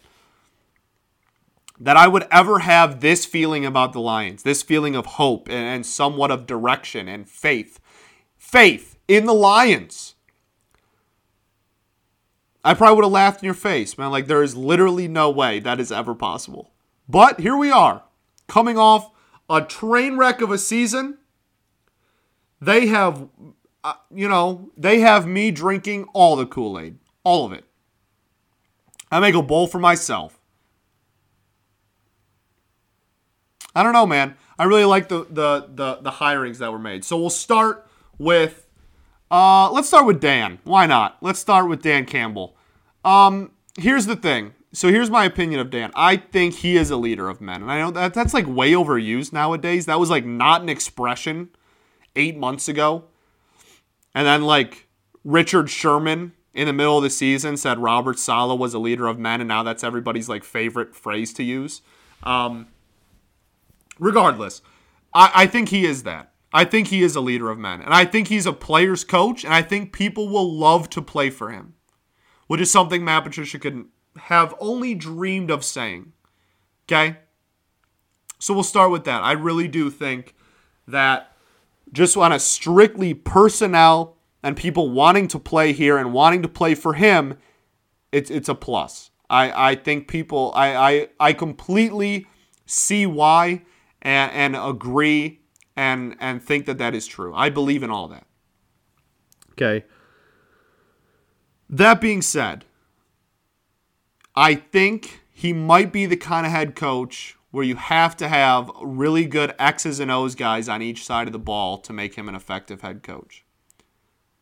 that I would ever have this feeling about the Lions, this feeling of hope and, and somewhat of direction and faith. Faith in the Lions. I probably would have laughed in your face, man. Like, there is literally no way that is ever possible. But here we are, coming off a train wreck of a season. They have, uh, you know, they have me drinking all the Kool Aid, all of it. I make a bowl for myself. I don't know, man. I really like the the the, the hirings that were made. So we'll start with uh, let's start with Dan. Why not? Let's start with Dan Campbell. Um, here's the thing. So here's my opinion of Dan. I think he is a leader of men, and I know that that's like way overused nowadays. That was like not an expression eight months ago, and then like Richard Sherman in the middle of the season said Robert Saleh was a leader of men, and now that's everybody's like favorite phrase to use. Um, regardless, I, I think he is that. I think he is a leader of men. And I think he's a player's coach, and I think people will love to play for him, which is something Matt Patricia could have only dreamed of saying. Okay? So we'll start with that. I really do think that just on a strictly personnel and people wanting to play here and wanting to play for him, it's it's a plus. I, I think people I, I I completely see why and, and agree and and think that that is true. I believe in all that. Okay. That being said, I think he might be the kind of head coach where you have to have really good X's and O's guys on each side of the ball to make him an effective head coach.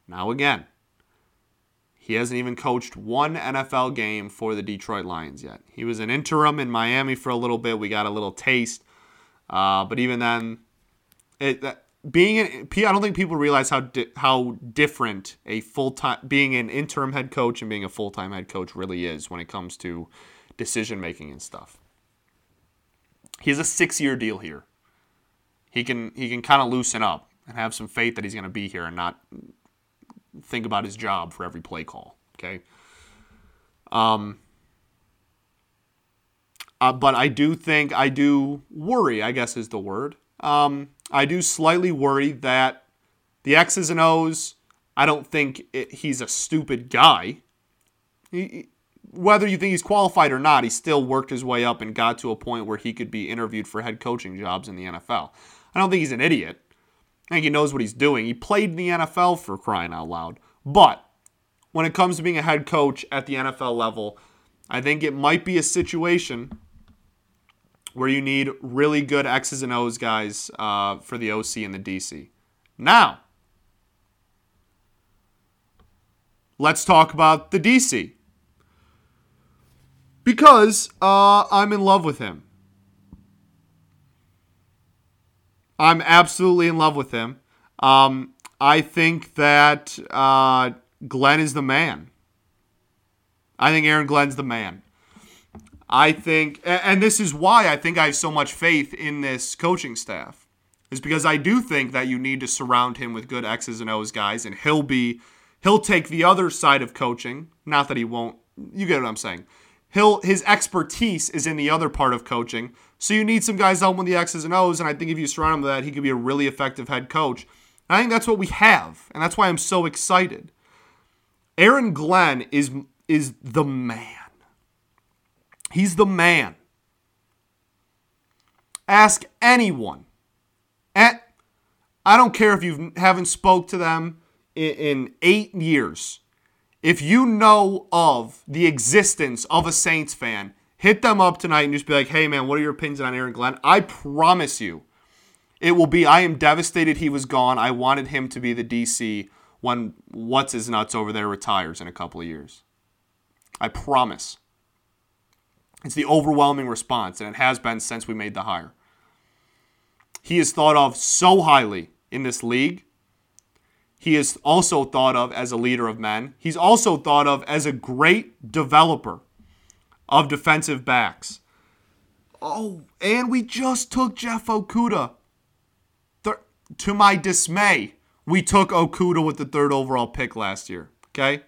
Now, again, he hasn't even coached one NFL game for the Detroit Lions yet. He was an interim in Miami for a little bit. We got a little taste. Uh, but even then, it being an, I don't think people realize how di- how different a full time being an interim head coach and being a full time head coach really is when it comes to decision making and stuff. He has a six year deal here. He can he can kind of loosen up and have some faith that he's going to be here and not think about his job for every play call. Okay. Um, uh, but I do think I do worry. I guess is the word. Um, I do slightly worry that the X's and O's. I don't think it, he's a stupid guy. He, whether you think he's qualified or not, he still worked his way up and got to a point where he could be interviewed for head coaching jobs in the NFL. I don't think he's an idiot. I think he knows what he's doing. He played in the NFL for crying out loud. But when it comes to being a head coach at the NFL level, I think it might be a situation where you need really good X's and O's guys uh, for the OC and the DC. Now, let's talk about the DC. Because uh, I'm in love with him. I'm absolutely in love with him. Um, I think that uh, Glenn is the man. I think Aaron Glenn's the man. I think, and this is why I think I have so much faith in this coaching staff, is because I do think that you need to surround him with good X's and O's guys, and he'll be, he'll take the other side of coaching. Not that he won't. You get what I'm saying. He'll his expertise is in the other part of coaching. So you need some guys helping with the X's and O's, and I think if you surround him with that, he could be a really effective head coach. And I think that's what we have, and that's why I'm so excited. Aaron Glenn is is the man. He's the man. Ask anyone. At, I don't care if you haven't spoke to them in, in eight years. If you know of the existence of a Saints fan, hit them up tonight and just be like, hey man, what are your opinions on Aaron Glenn? I promise you, it will be I am devastated he was gone. I wanted him to be the DC when what's his nuts over there retires in a couple of years. I promise. It's the overwhelming response, and it has been since we made the hire. He is thought of so highly in this league. He is also thought of as a leader of men. He's also thought of as a great developer of defensive backs. Oh, and we just took Jeff Okudah. To my dismay, we took Okudah with the third overall pick last year. Okay?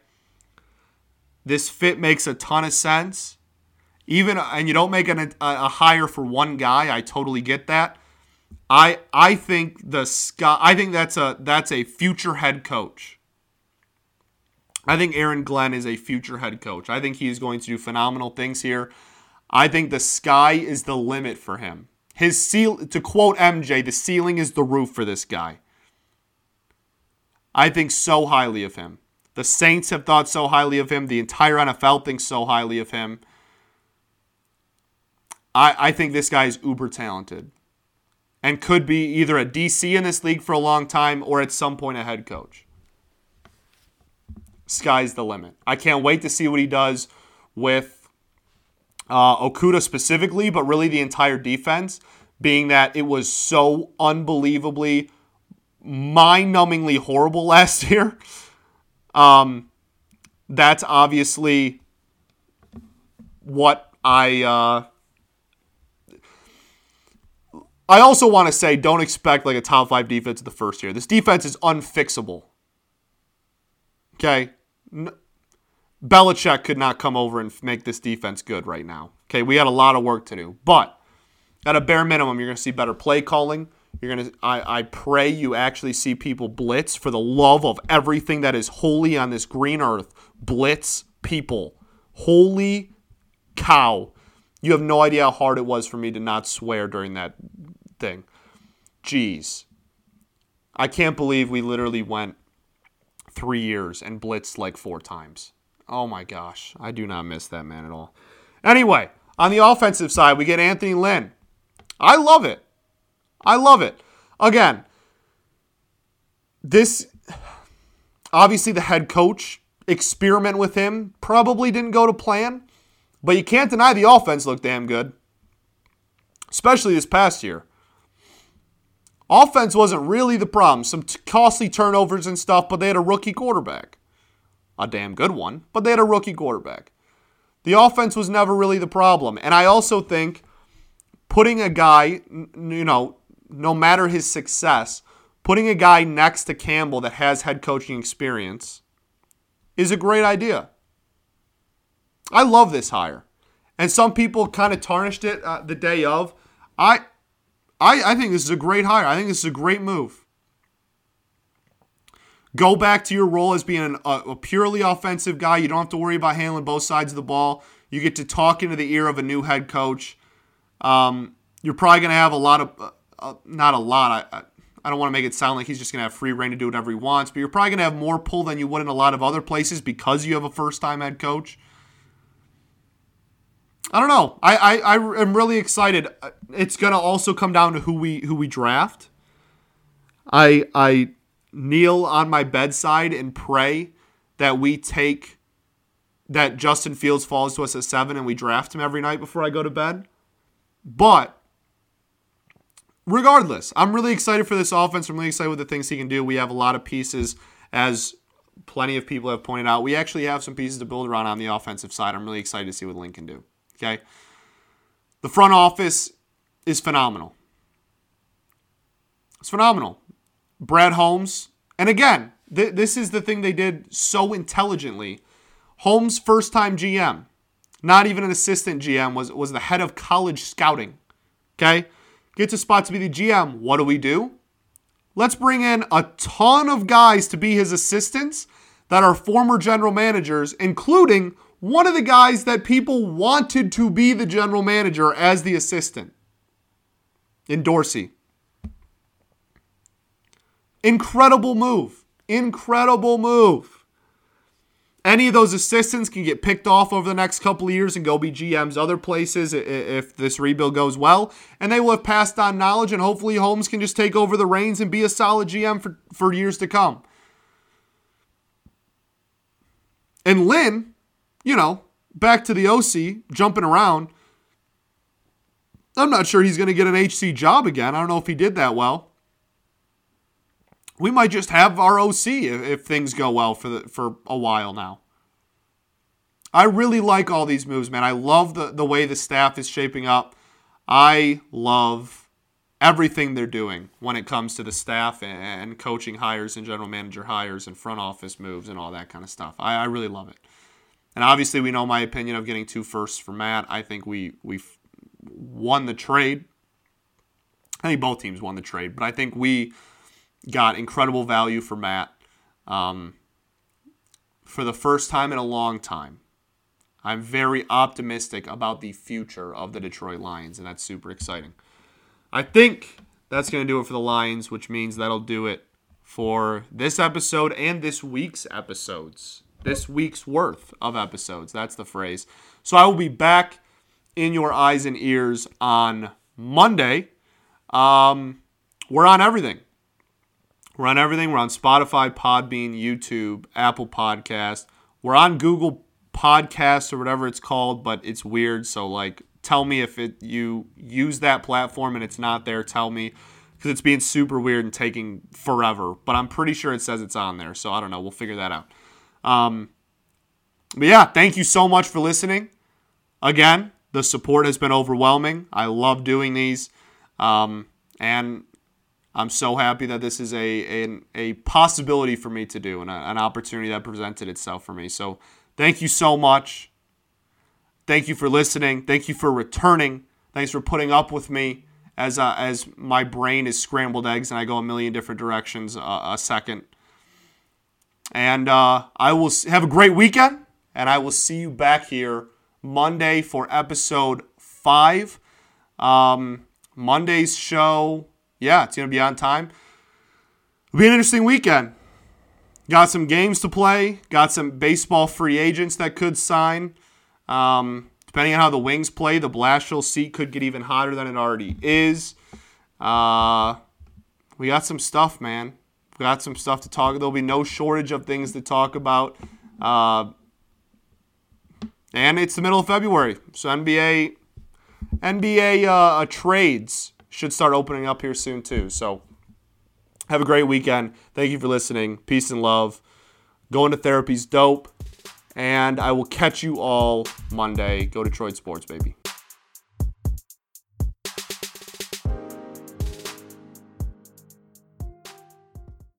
This fit makes a ton of sense. Even and you don't make an, a, a hire for one guy. I totally get that. I I think the Scott. I think that's a that's a future head coach. I think Aaron Glenn is a future head coach. I think he's going to do phenomenal things here. I think the sky is the limit for him. His seal to quote MJ, the ceiling is the roof for this guy. I think so highly of him. The Saints have thought so highly of him. The entire NFL thinks so highly of him. I, I think this guy is uber talented and could be either a DC in this league for a long time or at some point a head coach. Sky's the limit. I can't wait to see what he does with uh, Okudah specifically, but really the entire defense, being that it was so unbelievably, mind numbingly horrible last year. Um, that's obviously what I. Uh, I also want to say don't expect like a top five defense in the first year. This defense is unfixable. Okay? N- Belichick could not come over and make this defense good right now. Okay, we had a lot of work to do. But at a bare minimum, you're going to see better play calling. You're gonna. I, I pray you actually see people blitz for the love of everything that is holy on this green earth. Blitz people. Holy cow! You have no idea how hard it was for me to not swear during that thing. Jeez, I can't believe we literally went three years and blitzed like four times. Oh my gosh, I do not miss that man at all. Anyway, on the offensive side, we get Anthony Lynn. I love it. I love it. Again, this obviously the head coach experiment with him probably didn't go to plan, but you can't deny the offense looked damn good, especially this past year. Offense wasn't really the problem. Some t- costly turnovers and stuff, but they had a rookie quarterback. A damn good one, but they had a rookie quarterback. The offense was never really the problem. And I also think putting a guy, you know, no matter his success, putting a guy next to Campbell that has head coaching experience is a great idea. I love this hire. And some people kind of tarnished it uh, the day of. I, I, I think this is a great hire. I think this is a great move. Go back to your role as being a, a purely offensive guy. You don't have to worry about handling both sides of the ball. You get to talk into the ear of a new head coach. Um, you're probably going to have a lot of, uh, uh, not a lot. I, I don't want to make it sound like he's just going to have free reign to do whatever he wants, but you're probably going to have more pull than you would in a lot of other places because you have a first time head coach. I don't know. I, I, I am really excited. Uh, it's going to also come down to who we who we draft. I I kneel on my bedside and pray that we take that Justin Fields falls to us at seven and we draft him every night before I go to bed. But regardless, I'm really excited for this offense. I'm really excited with the things he can do. We have a lot of pieces, as plenty of people have pointed out. We actually have some pieces to build around on the offensive side. I'm really excited to see what Lynn can do. Okay. The front office is phenomenal. It's phenomenal. Brad Holmes, and again, th- this is the thing they did so intelligently. Holmes' first time GM, not even an assistant GM, was, was the head of college scouting. Okay? Gets a spot to be the GM. What do we do? Let's bring in a ton of guys to be his assistants that are former general managers, including one of the guys that people wanted to be the general manager as the assistant in Dorsey. Incredible move. Incredible move. Any of those assistants can get picked off over the next couple of years and go be GMs other places if this rebuild goes well. And they will have passed on knowledge, and hopefully Holmes can just take over the reins and be a solid GM for, for years to come. And Lynn, you know, back to the OC, jumping around. I'm not sure he's going to get an HC job again. I don't know if he did that well we might just have our OC if, if things go well for the, for a while now. I really like all these moves, man. I love the, the way the staff is shaping up. I love everything they're doing when it comes to the staff and, coaching hires and general manager hires and front office moves and all that kind of stuff. I, I really love it. And obviously, we know my opinion of getting two firsts for Matt. I think we we won the trade. I think both teams won the trade, but I think we got incredible value for Matt um, for the first time in a long time. I'm very optimistic about the future of the Detroit Lions, and that's super exciting. I think that's going to do it for the Lions, which means that'll do it for this episode and this week's episodes. This week's worth of episodes. That's the phrase. So I will be back in your eyes and ears on Monday. Um, we're on everything. We're on everything. We're on Spotify, Podbean, YouTube, Apple Podcast. We're on Google Podcasts or whatever it's called, but it's weird. So like, tell me if it you use that platform and it's not there. Tell me because it's being super weird and taking forever. But I'm pretty sure it says it's on there. So I don't know. We'll figure that out. Um, but yeah, thank you so much for listening. Again, the support has been overwhelming. I love doing these. Um, and I'm so happy that this is a a, a possibility for me to do and a, an opportunity that presented itself for me. So thank you so much. Thank you for listening. Thank you for returning. Thanks for putting up with me as uh, as my brain is scrambled eggs and I go a million different directions uh, a second. And uh, I will have a great weekend, and I will see you back here Monday for episode five. Um, Monday's show yeah, it's going to be on time. It'll be an interesting weekend. Got some games to play. Got some baseball free agents that could sign. Um, depending on how the Wings play, the Blashill seat could get even hotter than it already is. Uh, we got some stuff, man. Got some stuff to talk. There'll be no shortage of things to talk about. Uh, and it's the middle of February, so NBA NBA uh, trades should start opening up here soon too. So have a great weekend. Thank you for listening. Peace and love. Going to therapy's dope. And I will catch you all Monday. Go Detroit Sports, baby.